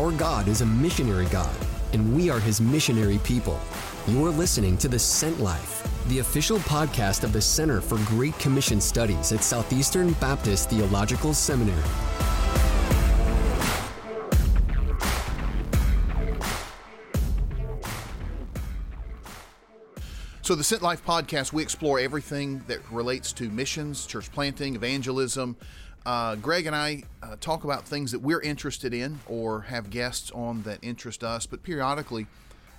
Our God is a missionary God, and we are his missionary people. You're listening to The Sent Life, the official podcast of the Center for Great Commission Studies at Southeastern Baptist Theological Seminary. So, the Sent Life podcast, we explore everything that relates to missions, church planting, evangelism. Uh, Greg and I uh, talk about things that we're interested in or have guests on that interest us, but periodically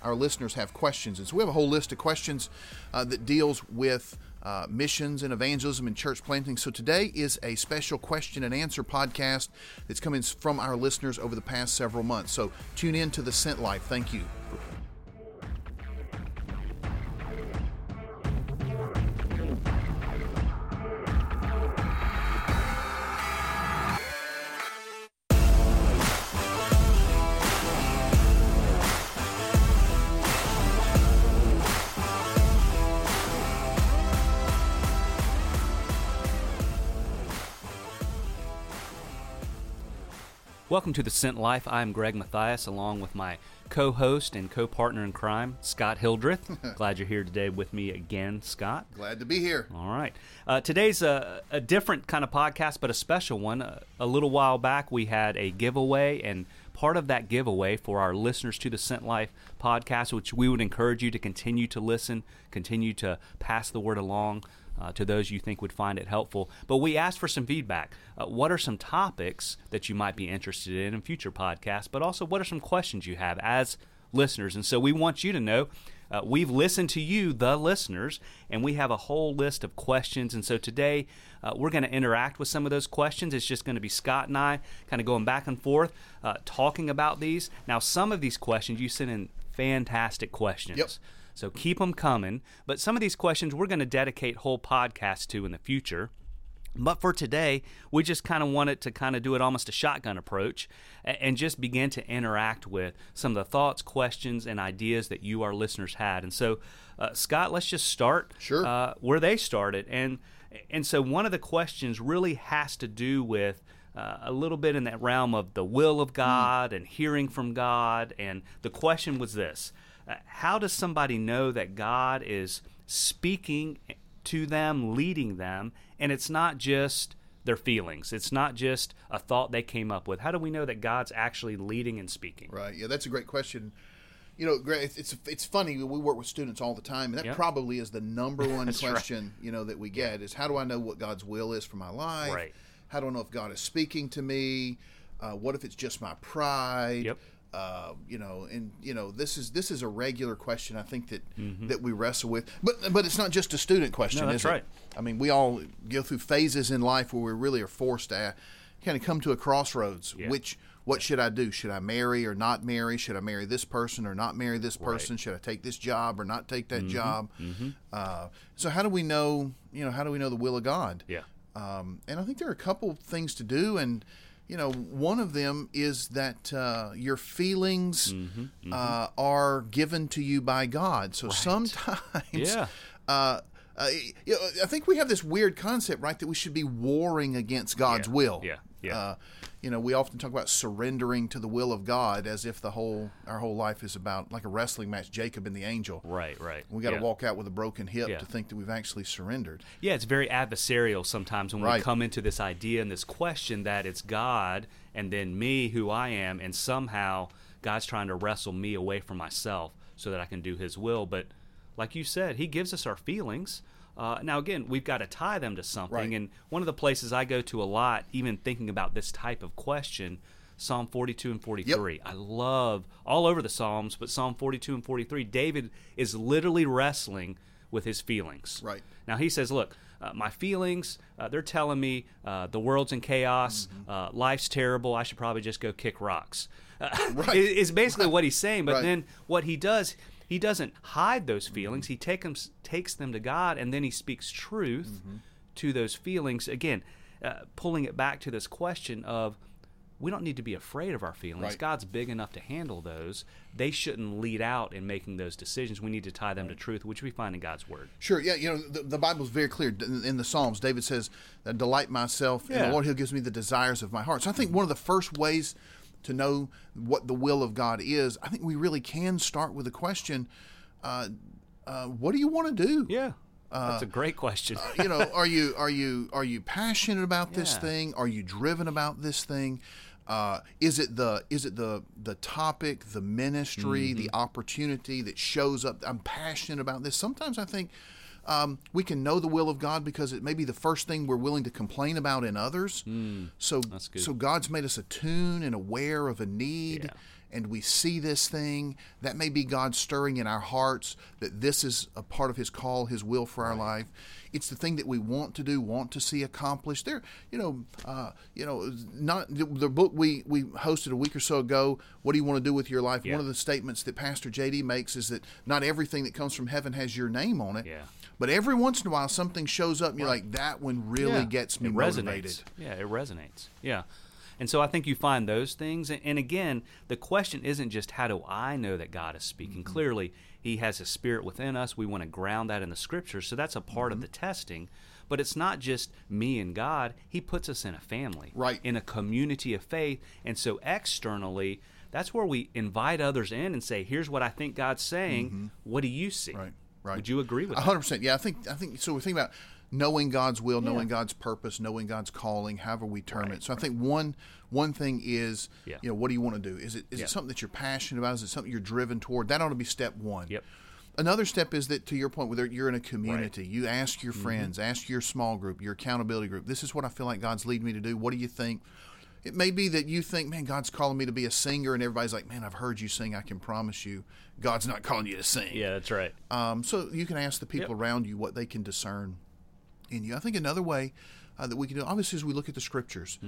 our listeners have questions. And so, we have a whole list of questions uh, that deals with uh, missions and evangelism and church planting. So, today is a special question and answer podcast that's coming from our listeners over the past several months. So, tune in to the Sent Life. Thank you. Welcome to the Sent Life. I'm Greg Mathias, along with my co-host and co-partner in crime, Scott Hildreth. Glad you're here today with me again, Scott. Glad to be here. All right. Uh, today's a, a, different kind of podcast, but a special one. Uh, a little while back, we had a giveaway, and part of that giveaway for our listeners to the Sent Life podcast, which we would encourage you to continue to listen, continue to pass the word along uh, to those you think would find it helpful. But we asked for some feedback. Uh, what are some topics that you might be interested in in future podcasts? But also, what are some questions you have as listeners? And so we want you to know. Uh, we've listened to you, the listeners, and we have a whole list of questions. And so today uh, we're going to interact with some of those questions. It's just going to be Scott and I kind of going back and forth, uh, talking about these. Now, some of these questions you sent in fantastic questions. Yep. So keep them coming. But some of these questions we're going to dedicate whole podcasts to in the future. But for today, we just kind of wanted to kind of do it almost a shotgun approach and just begin to interact with some of the thoughts, questions, and ideas that you, our listeners, had. And so, uh, Scott, let's just start sure. uh, where they started. And and so, one of the questions really has to do with uh, a little bit in that realm of the will of God mm. and hearing from God. And the question was this uh, how does somebody know that God is speaking to them, leading them, and it's not just their feelings. It's not just a thought they came up with. How do we know that God's actually leading and speaking? Right. Yeah, that's a great question. You know, it's it's funny. We work with students all the time, and that yep. probably is the number one question right. you know that we get is how do I know what God's will is for my life? Right. How do I know if God is speaking to me? Uh, what if it's just my pride? Yep. Uh, you know, and you know, this is this is a regular question. I think that mm-hmm. that we wrestle with, but but it's not just a student question, no, is right. it? I mean, we all go through phases in life where we really are forced to kind of come to a crossroads. Yeah. Which what should I do? Should I marry or not marry? Should I marry this person or not marry this person? Right. Should I take this job or not take that mm-hmm. job? Mm-hmm. Uh, so how do we know? You know, how do we know the will of God? Yeah. Um, and I think there are a couple things to do, and you know, one of them is that uh, your feelings mm-hmm, mm-hmm. Uh, are given to you by God. So right. sometimes, yeah. Uh, uh, you know, I think we have this weird concept, right, that we should be warring against God's yeah. will. Yeah, yeah. You know, we often talk about surrendering to the will of God as if the whole our whole life is about like a wrestling match, Jacob and the angel. Right, right. We got to yeah. walk out with a broken hip yeah. to think that we've actually surrendered. Yeah, it's very adversarial sometimes when right. we come into this idea and this question that it's God and then me, who I am, and somehow God's trying to wrestle me away from myself so that I can do His will. But like you said, He gives us our feelings. Uh, now, again, we've got to tie them to something. Right. And one of the places I go to a lot, even thinking about this type of question, Psalm 42 and 43. Yep. I love all over the Psalms, but Psalm 42 and 43, David is literally wrestling with his feelings. Right. Now, he says, Look, uh, my feelings, uh, they're telling me uh, the world's in chaos, mm-hmm. Uh, life's terrible, I should probably just go kick rocks. right. Is basically what he's saying. But right. then what he does, he doesn't hide those feelings. He take them, takes them to God, and then he speaks truth mm-hmm. to those feelings. Again, uh, pulling it back to this question of we don't need to be afraid of our feelings. Right. God's big enough to handle those. They shouldn't lead out in making those decisions. We need to tie them to truth, which we find in God's Word. Sure. Yeah. You know, the, the Bible is very clear. In the Psalms, David says, "Delight myself yeah. in the Lord; He'll gives me the desires of my heart." So I think one of the first ways to know what the will of God is, I think we really can start with the question, uh, uh, what do you want to do? Yeah. That's a great question. Uh, you know, are you are you are you passionate about this thing? Are you driven about this thing? Uh, is it the is it the the topic, the ministry, the Mm-hmm. opportunity that shows up? I'm passionate about this. Sometimes I think um, we can know the will of God because it may be the first thing we're willing to complain about in others. so Mm, good. so God's made us attuned and aware of a need. Yeah. And we see this thing that may be God stirring in our hearts that this is a part of His call, His will for our life. It's the thing that we want to do, want to see accomplished. There, you know, uh, you know, not the, the book we we hosted a week or so ago. What do you want to do with your life? Yeah. One of the statements that Pastor JD makes is that not everything that comes from heaven has your name on it. Yeah. But every once in a while, something shows up, and you're like, that one really Yeah. gets me it motivated. resonates. Yeah, it resonates. Yeah. And so I think you find those things. And, again, the question isn't just how do I know that God is speaking? Mm-hmm. Clearly, He has a spirit within us. We want to ground that in the scriptures. So that's a part Mm-hmm. of the testing. But it's not just me and God. He puts us in a family, Right. in a community of faith. And so externally, that's where we invite others in and say, here's what I think God's saying. What do you see? Mm-hmm. Right, right. Would you agree with A that? hundred percent. Yeah, I think I think so. We think about knowing God's will, knowing God's purpose, knowing God's calling, however we term Right, it. So I think one one thing is, Yeah. you know, what do you want to do? Is it is Yeah. it something that you're passionate about? Is it something you're driven toward? That ought to be step one. Yep. Another step is that, to your point, whether you're in a community, you ask your Mm-hmm. friends, ask your small group, your accountability group. This is what I feel like God's leading me to do. What do you think? It may be that you think, man, God's calling me to be a singer, and everybody's like, man, I've heard you sing. I can promise you, God's not calling you to sing. Yeah, that's right. Um, so you can ask the people Yep. around you what they can discern in you. I think another way uh, that we can do, obviously, is we look at the scriptures.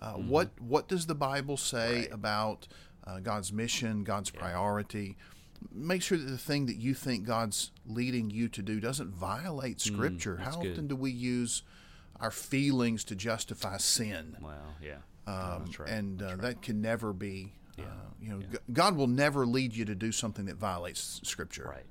Uh, What what does the Bible say about uh, God's mission, God's priority? Make sure that the thing that you think God's leading you to do doesn't violate Scripture. How good. often do we use our feelings to justify sin? Well, yeah. Um, right. And uh, that can never be. Uh, you know, G- God will never lead you to do something that violates Scripture. Right.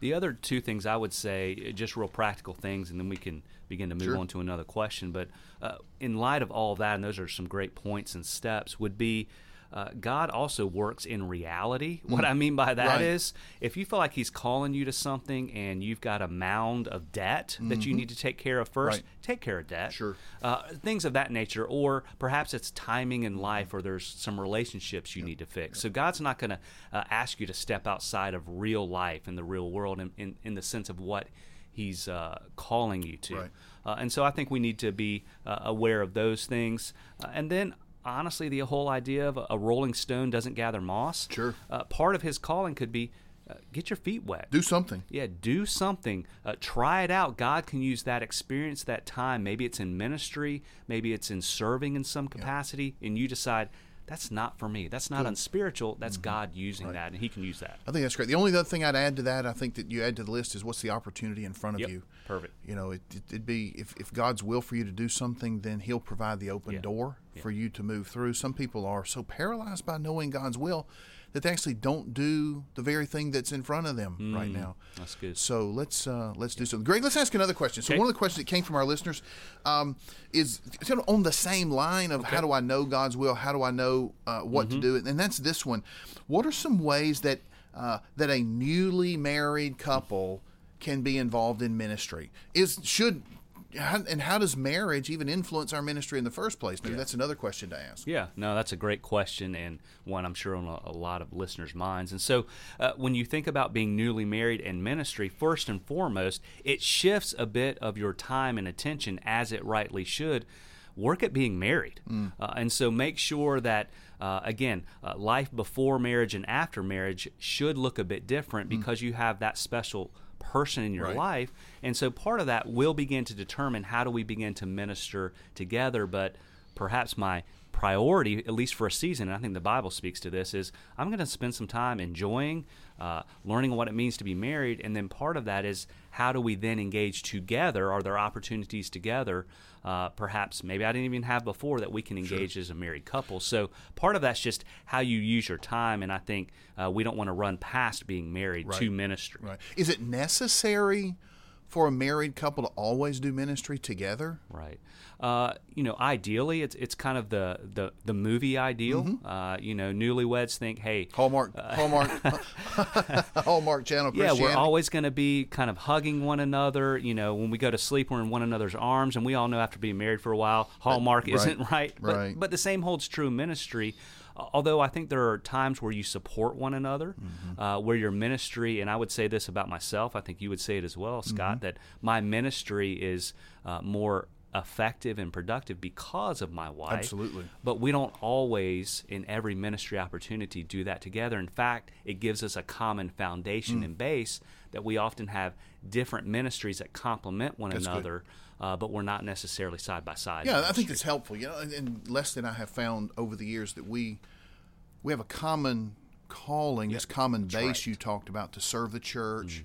The other two things I would say, uh, just real practical things, and then we can begin to move Sure. on to another question. But uh, in light of all that, and those are some great points and steps, would be uh, God also works in reality. What I mean by that is, Right. if you feel like He's calling you to something and you've got a mound of debt that you need to take care of first, Right. take care of debt. Sure. Uh, things of that nature, or perhaps it's timing in life, or there's some relationships you need to fix. So God's not going to uh, ask you to step outside of real life in the real world, in, in, in the sense of what He's uh, calling you to. Right. Uh, and so I think we need to be uh, aware of those things, uh, and then. Honestly, the whole idea of a, rolling stone doesn't gather moss. Sure. Uh, part of his calling could be uh, get your feet wet. Do something. Yeah, do something. Uh, try it out. God can use that experience, that time. Maybe it's in ministry, maybe it's in serving in some capacity, and you decide that's not for me. That's not hmm. unspiritual. That's mm-hmm. God using that, and He can use that. I think that's great. The only other thing I'd add to that, I think that you add to the list is what's the opportunity in front of Yep. you. Perfect. You know, it, it, it'd be if, if God's will for you to do something, then He'll provide the open Yeah. door for you to move through. Some people are so paralyzed by knowing God's will that they actually don't do the very thing that's in front of them right now. Mm. That's good. So let's uh, let's do something. Greg, let's ask another question. So Okay. one of the questions that came from our listeners um, is sort of on the same line of how do I know God's will? How do I know uh, what Mm-hmm. to do? And that's this one. What are some ways that uh, that a newly married couple can be involved in ministry? Is should how, and how does marriage even influence our ministry in the first place? Maybe that's another question to ask. Yeah, no, that's a great question and one I'm sure on a, a lot of listeners' minds. And so, uh, when you think about being newly married and ministry, first and foremost, it shifts a bit of your time and attention as it rightly should. Work at being married. Uh, and so, make sure that, uh, again, uh, life before marriage and after marriage should look a bit different because you have that special person in your Right. life. And so, part of that will begin to determine how do we begin to minister together. But perhaps my priority, at least for a season, and I think the Bible speaks to this, is I'm going to spend some time enjoying, uh, learning what it means to be married, and then part of that is how do we then engage together? Are there opportunities together? Uh, perhaps maybe I didn't even have before that we can engage as a married couple. So part of that's just how you use your time, and I think uh, we don't want to run past being married to ministry. Right. Is it necessary for a married couple to always do ministry together? Right. Uh, you know, ideally, it's it's kind of the the, the movie ideal. Mm-hmm. Uh, you know, newlyweds think, hey, Hallmark, Hallmark, Hallmark Channel. yeah, we're always going to be kind of hugging one another. You know, when we go to sleep, we're in one another's arms, and we all know after being married for a while, Hallmark right, isn't right. But, right. but the same holds true in ministry. Although I think there are times where you support one another, Mm-hmm. uh, where your ministry, and I would say this about myself, I think you would say it as well, Scott, Mm-hmm. that my ministry is uh, more effective and productive because of my wife. Absolutely. But we don't always, in every ministry opportunity, do that together. In fact, it gives us a common Mm. foundation and base that we often have different ministries that complement one That's good. Uh, but we're not necessarily side by side. Yeah, I think it's helpful. You know, and, and Leslie and I have found over the years that we we have a common calling, this common base right. Mm-hmm. you talked about to serve the church,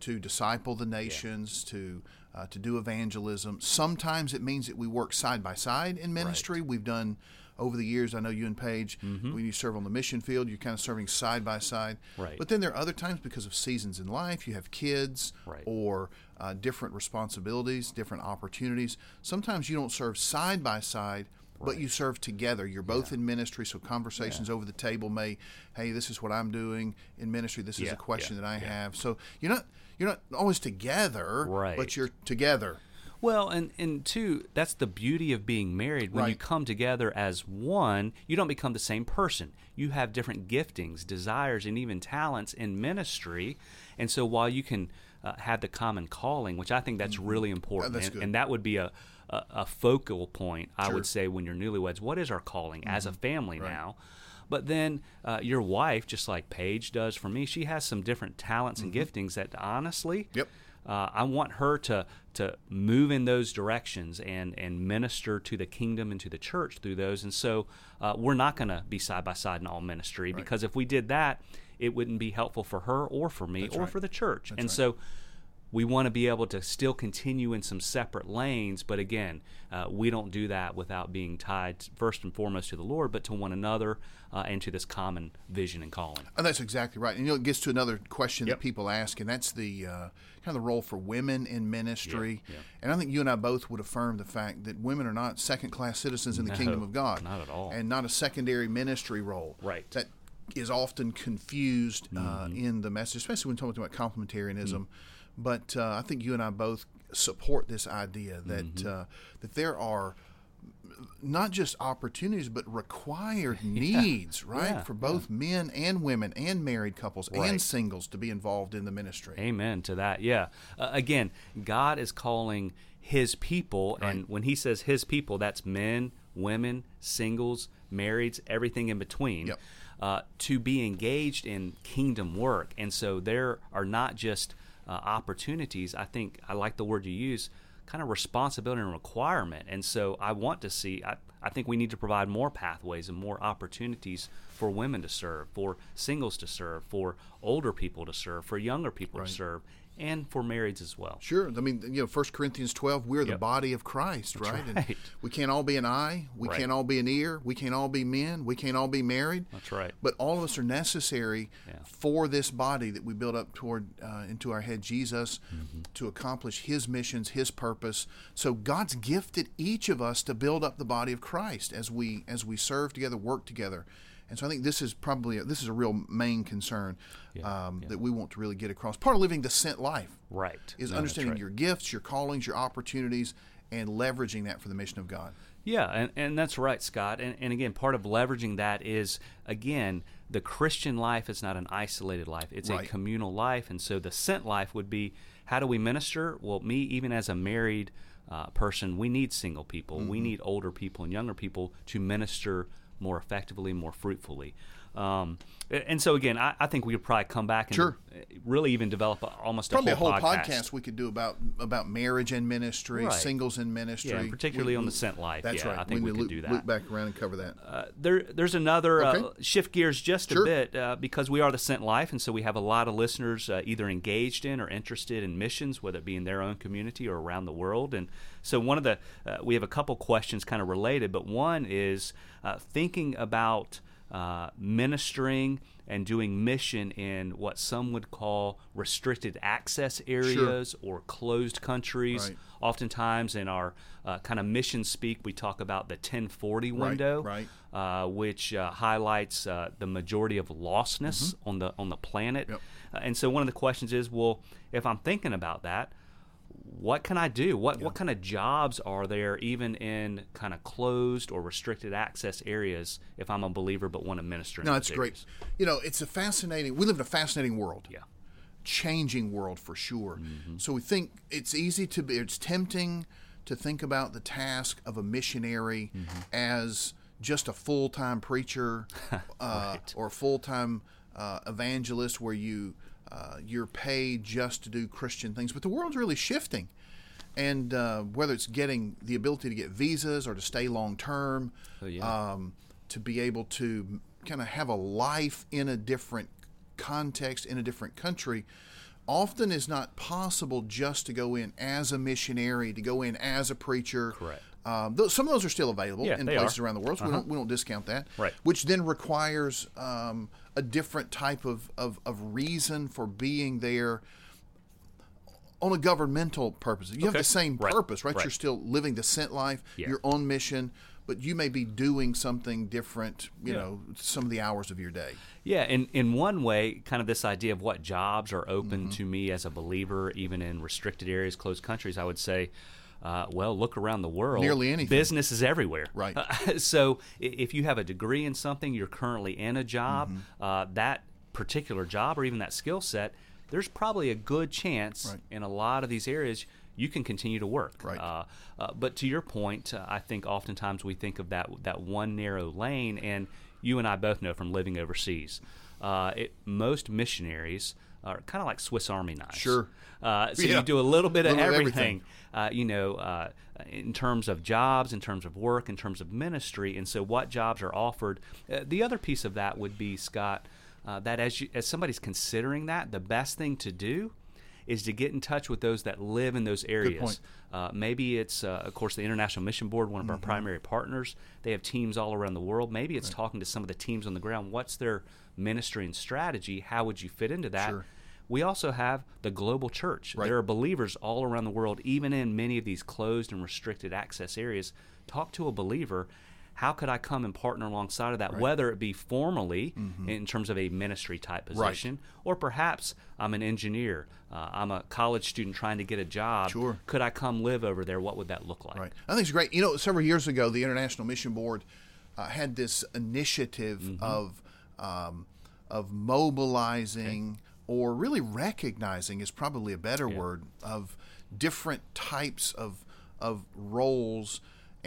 to disciple the nations, to uh, to do evangelism. Sometimes it means that we work side by side in ministry. We've done over the years. I know you and Paige, when you serve on the mission field, you're kind of serving side by side. Mm-hmm. Right. But then there are other times because of seasons in life, you have kids Right. or uh, different responsibilities, different opportunities. Sometimes you don't serve side by side, but you serve together. You're both in ministry, so conversations over the table may, hey, this is what I'm doing in ministry. This is a question yeah, that I have. So you're not you're not always together, Right. but you're together. Well, and and two, that's the beauty of being married. When you come together as one, you don't become the same person. You have different giftings, desires, and even talents in ministry. And so, while you can uh, have the common calling, which I think that's really important, that's and, and that would be a a, a focal point, I Sure. would say, when you're newlyweds. What is our calling as a family now? But then uh, your wife, just like Paige does for me, she has some different talents and giftings that honestly, Yep. Uh, I want her to to move in those directions and and minister to the kingdom and to the church through those. And so uh, we're not going to be side by side in all ministry because if we did that, it wouldn't be helpful for her or for me or right. for the church. and right. so we want to be able to still continue in some separate lanes, but again, uh, we don't do that without being tied first and foremost to the Lord, but to one another uh, and to this common vision and calling. And that's exactly right. And you know, it gets to another question Yep. that people ask, and that's the uh, kind of the role for women in ministry. Yeah, yeah. And I think you and I both would affirm the fact that women are not second-class citizens in the kingdom of God, not at all. and not a secondary ministry role. Right. That is often confused uh, Mm-hmm. in the message, especially when talking about complementarianism. Mm. But uh, I think you and I both support this idea that Mm-hmm. uh, that there are not just opportunities but required needs right Yeah, for both men and women and married couples Right. and singles to be involved in the ministry Amen to that. Yeah. Uh, again, God is calling his people, and when he says his people, that's men, women, singles, marrieds, everything in between, Yep. uh, to be engaged in kingdom work. And so there are not just uh, opportunities. I think I like the word you use, kind of responsibility and requirement. And so I want to see, I, I think we need to provide more pathways and more opportunities for women to serve, for singles to serve, for older people to serve, for younger people to serve, and for marrieds as well. Sure. I mean, you know, First Corinthians 12, we're the body of Christ, right? And right. we can't all be an eye. We Right. can't all be an ear. We can't all be men. We can't all be married. That's right. But all of us are necessary Yeah. for this body that we build up toward uh, into our head Jesus Mm-hmm. to accomplish His missions, His purpose. So God's gifted each of us to build up the body of Christ as we as we serve together, work together. And so I think this is probably a, this is a real main concern um, that we want to really get across. Part of living the sent life Right. is No, understanding right. your gifts, your callings, your opportunities, and leveraging that for the mission of God. Yeah, and, and that's right, Scott. And, and again, part of leveraging that is, again, the Christian life is not an isolated life, it's a communal life. And so the sent life would be how do we minister? Well, me, even as a married uh, person, we need single people, Mm-hmm. we need older people and younger people to minister more effectively, more fruitfully. Um, and so, again, I, I think we could probably come back and Sure. really even develop a, almost Probably a whole, a whole podcast. we could do about about marriage and ministry, Right. singles and ministry, Yeah, and particularly We- on the we- sent life. That's Yeah, right. I think we need to could loop, do that. Loop back around and cover that. Uh, there, there's another uh, shift gears just Sure. a bit uh, because we are the Sent Life, and so we have a lot of listeners uh, either engaged in or interested in missions, whether it be in their own community or around the world. And so, one of the uh, we have a couple questions kind of related, but one is uh, thinking about uh, ministering and doing mission in what some would call restricted access areas or closed countries. Right. Oftentimes, in our uh, kind of mission speak, we talk about the 1040 window, right. Uh, which uh, highlights uh, the majority of lostness on the on the planet. Yep. Uh, and so, one of the questions is, well, if I'm thinking about that, what can I do? What what kind of jobs are there, even in kind of closed or restricted access areas, if I'm a believer but want to minister? No, it's great. You know, it's a fascinating. We live in a fascinating world. Yeah. changing world for sure. Mm-hmm. So we think it's easy to be. It's tempting to think about the task of a missionary Mm-hmm. as just a full time preacher uh, Right. or a full time uh, evangelist, where you uh, you're paid just to do Christian things. But the world's really shifting. And uh, whether it's getting the ability to get visas or to stay long term, Oh, yeah. um, to be able to kind of have a life in a different context, in a different country, often is not possible just to go in as a missionary, to go in as a preacher. Correct. Um, those, some of those are still available Yeah, in places are. around the world, so we, don't, we don't discount that. Right. Which then requires um, a different type of, of, of reason for being there on a governmental purpose. You have the same Right. purpose, right? Right. You're still living the sent life. Yeah. You're on mission, but you may be doing something different. You Yeah. know, some of the hours of your day. Yeah, in in one way, kind of this idea of what jobs are open Mm-hmm. to me as a believer, even in restricted areas, closed countries, I would say, uh, well, look around the world. Nearly anything. Business is everywhere. Right. so if you have a degree in something, you're currently in a job, Mm-hmm. uh, that particular job or even that skill set, there's probably a good chance Right. in a lot of these areas you can continue to work. Right. Uh, uh, but to your point, uh, I think oftentimes we think of that that one narrow lane, and you and I both know from living overseas, uh, it, most missionaries are kind of like Swiss Army knives. Sure. Uh, so Yeah. you do a little bit of Little of everything. Uh, you know, uh, in terms of jobs, in terms of work, in terms of ministry, and so what jobs are offered. Uh, the other piece of that would be Scott. Uh, that as you, as somebody's considering that, the best thing to do is to get in touch with those that live in those areas. Uh, maybe it's, uh, of course, the International Mission Board, one of Mm-hmm. our primary partners. They have teams all around the world. Maybe it's talking to some of the teams on the ground. What's their ministry and strategy? How would you fit into that? Sure. We also have the global church. Right. There are believers all around the world, even in many of these closed and restricted access areas. Talk to a believer. How could I come and partner alongside of that, whether it be formally in terms of a ministry type Mm-hmm. Right. position, or perhaps I'm an engineer, uh, I'm a college student trying to get a job. Sure. Could I come live over there? What would that look like? Right. I think it's great. You know, several years ago, the International Mission Board uh, had this initiative Mm-hmm. of um, of mobilizing or really recognizing is probably a better word of different types of of roles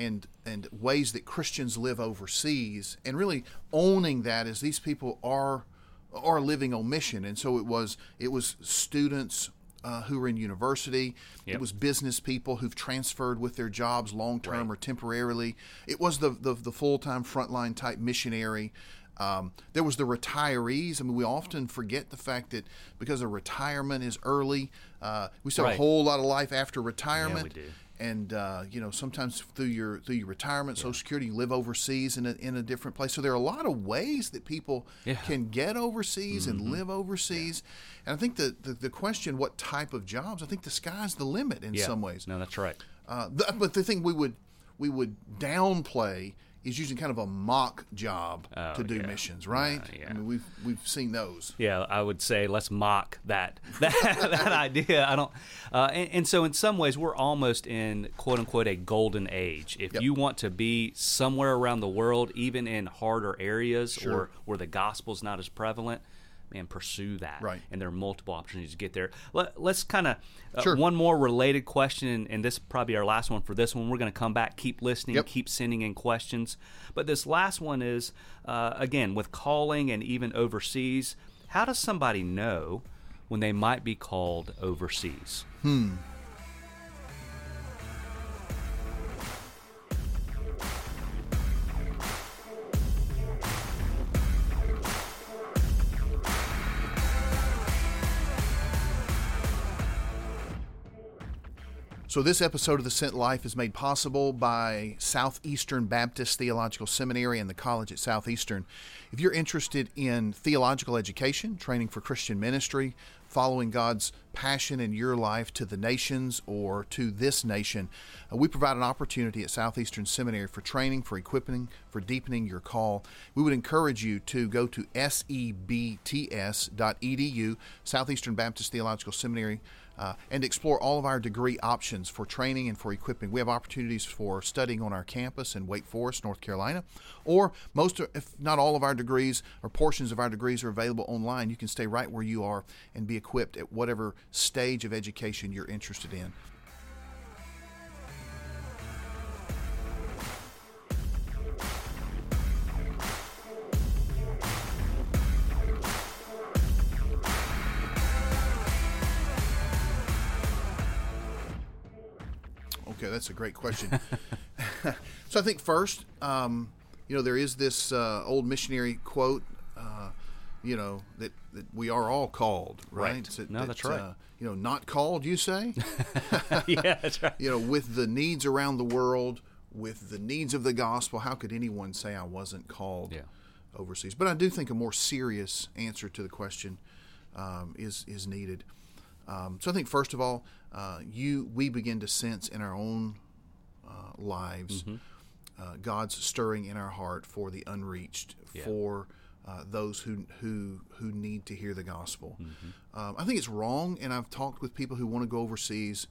and and ways that Christians live overseas and really owning that as these people are are living on mission and so it was it was students uh, who were in university Yep. it was business people who've transferred with their jobs long term or temporarily it was the the, the full-time frontline type missionary um, there was the retirees. I mean, we often forget the fact that because a retirement is early, uh, we still Right. a whole lot of life after retirement do. And uh, you know sometimes through your through your retirement, Social Security, you live overseas in a, in a different place. So there are a lot of ways that people Yeah. Mm-hmm. can get overseas and live overseas. And I think the, the the question, what type of jobs? I think the sky's the limit in Yeah. some ways. No, that's right. Uh, the, but the thing we would we would downplay is using kind of a mock job Oh, to do yeah. missions, right? Yeah, yeah. I mean, we've we've seen those. Yeah, I would say let's mock that that, that idea. I don't, uh, and, and so in some ways we're almost in quote unquote a golden age. If Yep. you want to be somewhere around the world, even in harder areas Sure. or where the gospel's not as prevalent, man, pursue that. Right. And there are multiple opportunities to get there. Let, us kind of uh, Sure. one more related question, and, and this is probably our last one for this one. We're going to come back, keep listening, Yep. keep sending in questions. But this last one is uh, again with calling and even overseas. How does somebody know when they might be called overseas? So, this episode of The Sent Life is made possible by Southeastern Baptist Theological Seminary and the college at Southeastern. If you're interested in theological education, training for Christian ministry, following God's passion in your life to the nations or to this nation, uh, we provide an opportunity at Southeastern Seminary for training, for equipping, for deepening your call. We would encourage you to go to sebts.edu, Southeastern Baptist Theological Seminary uh, and explore all of our degree options for training and for equipping. We have opportunities for studying on our campus in Wake Forest, North Carolina, or most, if not all of our degrees or portions of our degrees are available online. You can stay right where you are and be equipped at whatever stage of education you're interested in. Okay, that's a great question. so I think first, um, you know, there is this uh, old missionary quote, uh, you know, that, that we are all called, right? Right. That- No, that, that's right. Uh, you know, not called, you say? yeah, that's right. you know, with the needs around the world, with the needs of the gospel, how could anyone say I wasn't called Yeah. overseas? But I do think a more serious answer to the question um, is is needed. Um, so I think first of all, uh, you we begin to sense in our own uh, lives Mm-hmm. uh, God's stirring in our heart for the unreached, Yeah. for uh, those who who who need to hear the gospel. Mm-hmm. Um, I think it's wrong, and I've talked with people who want to go overseas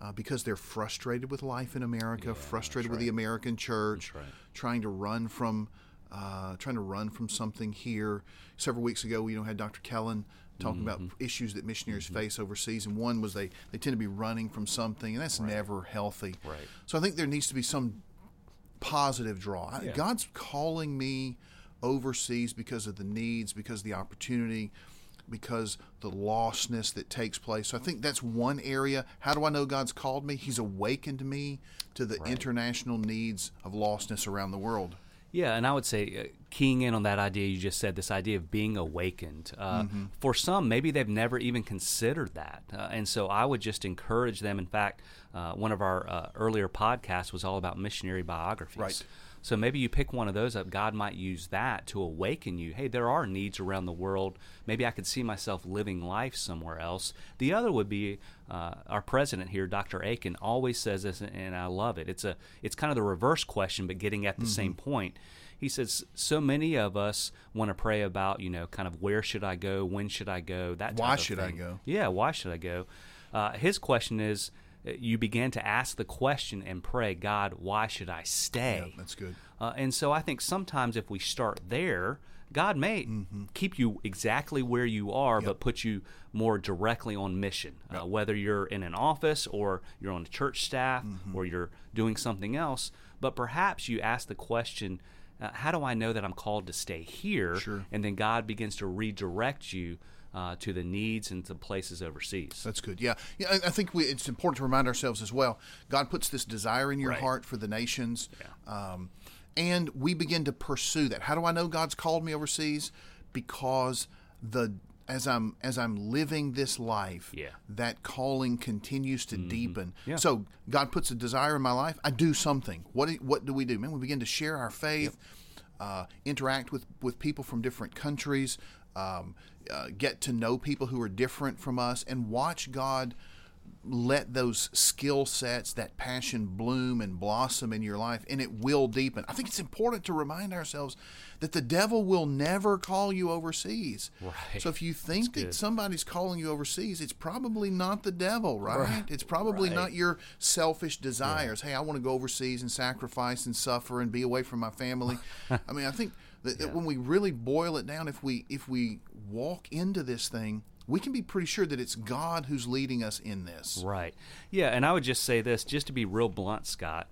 uh, because they're frustrated with life in America, frustrated with the American church, right. trying to run from uh, trying to run from something here. Several weeks ago, we you know had Dr. Kellen talking about Mm-hmm. issues that missionaries face overseas, and one was they they tend to be running from something, and that's never healthy. Right. So I think there needs to be some positive draw. Yeah. God's calling me overseas because of the needs, because of the opportunity, because the lostness that takes place. So I think that's one area. How do I know God's called me? He's awakened me to the international needs of lostness around the world. Yeah, and I would say uh, keying in on that idea you just said, this idea of being awakened. Uh, For some, maybe they've never even considered that, uh, and so I would just encourage them. In fact, uh, one of our uh, earlier podcasts was all about missionary biographies. Right. So maybe you pick one of those up. God might use that to awaken you. Hey, there are needs around the world. Maybe I could see myself living life somewhere else. The other would be uh, our president here, Dr. Akin, always says this, and I love it. It's a it's kind of the reverse question, but getting at the same point. He says so many of us want to pray about you know kind of where should I go, when should I go, that Why should I go? Yeah, why should I go? Uh, his question is. Uh, You begin to ask the question and pray, God, why should I stay? Yeah, that's good. Uh, and so I think sometimes if we start there, God may Mm-hmm. keep you exactly where you are, but put you more directly on mission. Uh, whether you're in an office or you're on the church staff Mm-hmm. or you're doing something else, but perhaps you ask the question, uh, "How do I know that I'm called to stay here?" Sure. And then God begins to redirect you uh, to the needs and to places overseas. That's good. Yeah, yeah. I think we, it's important to remind ourselves as well. God puts this desire in your Right. heart for the nations, um, and we begin to pursue that. How do I know God's called me overseas? Because the as I'm as I'm living this life, Yeah. that calling continues to deepen. Yeah. So God puts a desire in my life. I do something. What do, what do we do? Man, we begin to share our faith, uh, interact with with people from different countries, um, uh, get to know people who are different from us, and watch God let those skill sets, that passion bloom and blossom in your life, and it will deepen. I think it's important to remind ourselves that the devil will never call you overseas. Right. So if you think that good. somebody's calling you overseas, it's probably not the devil, right? It's probably Right. not your selfish desires. Hey, I want to go overseas and sacrifice and suffer and be away from my family. I mean, I think that, that when we really boil it down, if we if we walk into this thing, we can be pretty sure that it's God who's leading us in this. Right. Yeah, and I would just say this, just to be real blunt, Scott.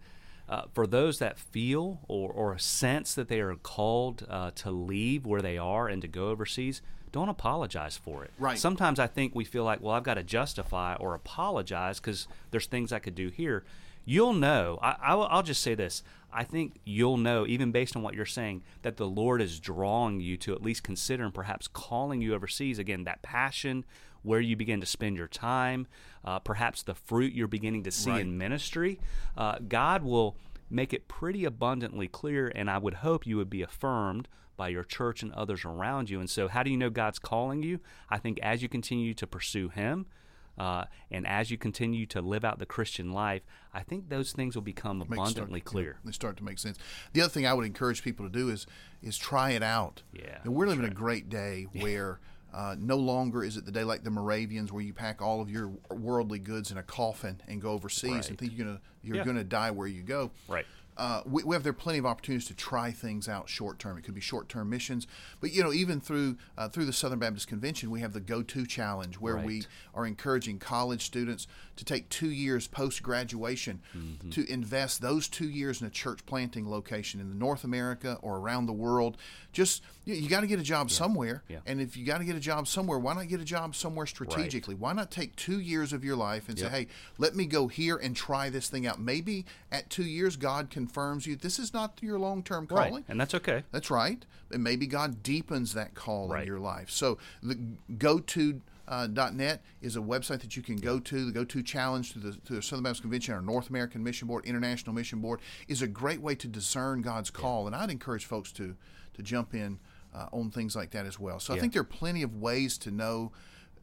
Uh, for those that feel or, or sense that they are called uh, to leave where they are and to go overseas, don't apologize for it. Right. Sometimes I think we feel like, well, I've got to justify or apologize because there's things I could do here. You'll know. I, I, I'll just say this. I think you'll know, even based on what you're saying, that the Lord is drawing you to at least consider and perhaps calling you overseas. Again, that passion, where you begin to spend your time, uh, perhaps the fruit you're beginning to see Right. in ministry. Uh, God will make it pretty abundantly clear, and I would hope you would be affirmed by your church and others around you. And so, how do you know God's calling you? I think as you continue to pursue Him, uh, and as you continue to live out the Christian life, I think those things will become Make- start- abundantly clear. They start to make sense. The other thing I would encourage people to do is is try it out. Yeah, And we're living a great day where uh, no longer is it the day like the Moravians where you pack all of your worldly goods in a coffin and go overseas and think you're gonna you're Yeah. gonna die where you go. Right. Uh, we, we have there plenty of opportunities to try things out short term. It could be short term missions, but you know even through uh, through the Southern Baptist Convention, we have the Go To Challenge where we are encouraging college students to take two years post graduation Mm-hmm. to invest those two years in a church planting location in North America or around the world. Just you, you got to get a job somewhere, Yeah. and if you got to get a job somewhere, why not get a job somewhere strategically? Why not take two years of your life and Yep. say, hey, let me go here and try this thing out. Maybe at two years, God confirms you this is not your long term calling. Right. And that's okay. That's right. And maybe God deepens that call Right. in your life. So the go to uh, .net is a website that you can go to. The Go To Challenge to the, to the Southern Baptist Convention, our North American Mission Board, International Mission Board, is a great way to discern God's call. And I'd encourage folks to to jump in uh, on things like that as well. So I think there are plenty of ways to know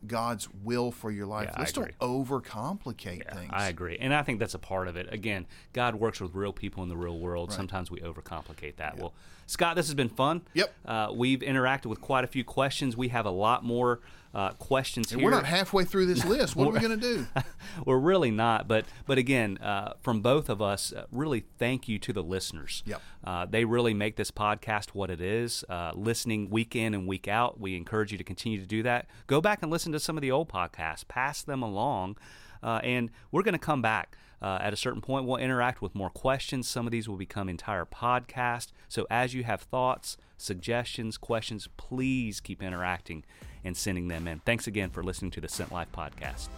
God's will for your life. Yeah, Let's don't overcomplicate Yeah, things. I agree. And I think that's a part of it. Again, God works with real people in the real world. Sometimes we overcomplicate that. Well, Scott, this has been fun. Yep. Uh, we've interacted with quite a few questions. We have a lot more uh, questions And here. we're not halfway through this list. What are we going to do? We're really not, but but again, uh, from both of us, uh, really thank you to the listeners. Yep. Uh, they really make this podcast what it is. Uh, listening week in and week out, we encourage you to continue to do that. Go back and listen to some of the old podcasts, pass them along, uh, and we're going to come back. Uh, at a certain point, we'll interact with more questions. Some of these will become entire podcasts. So, as you have thoughts, suggestions, questions, please keep interacting and sending them in. Thanks again for listening to the Sent Life podcast.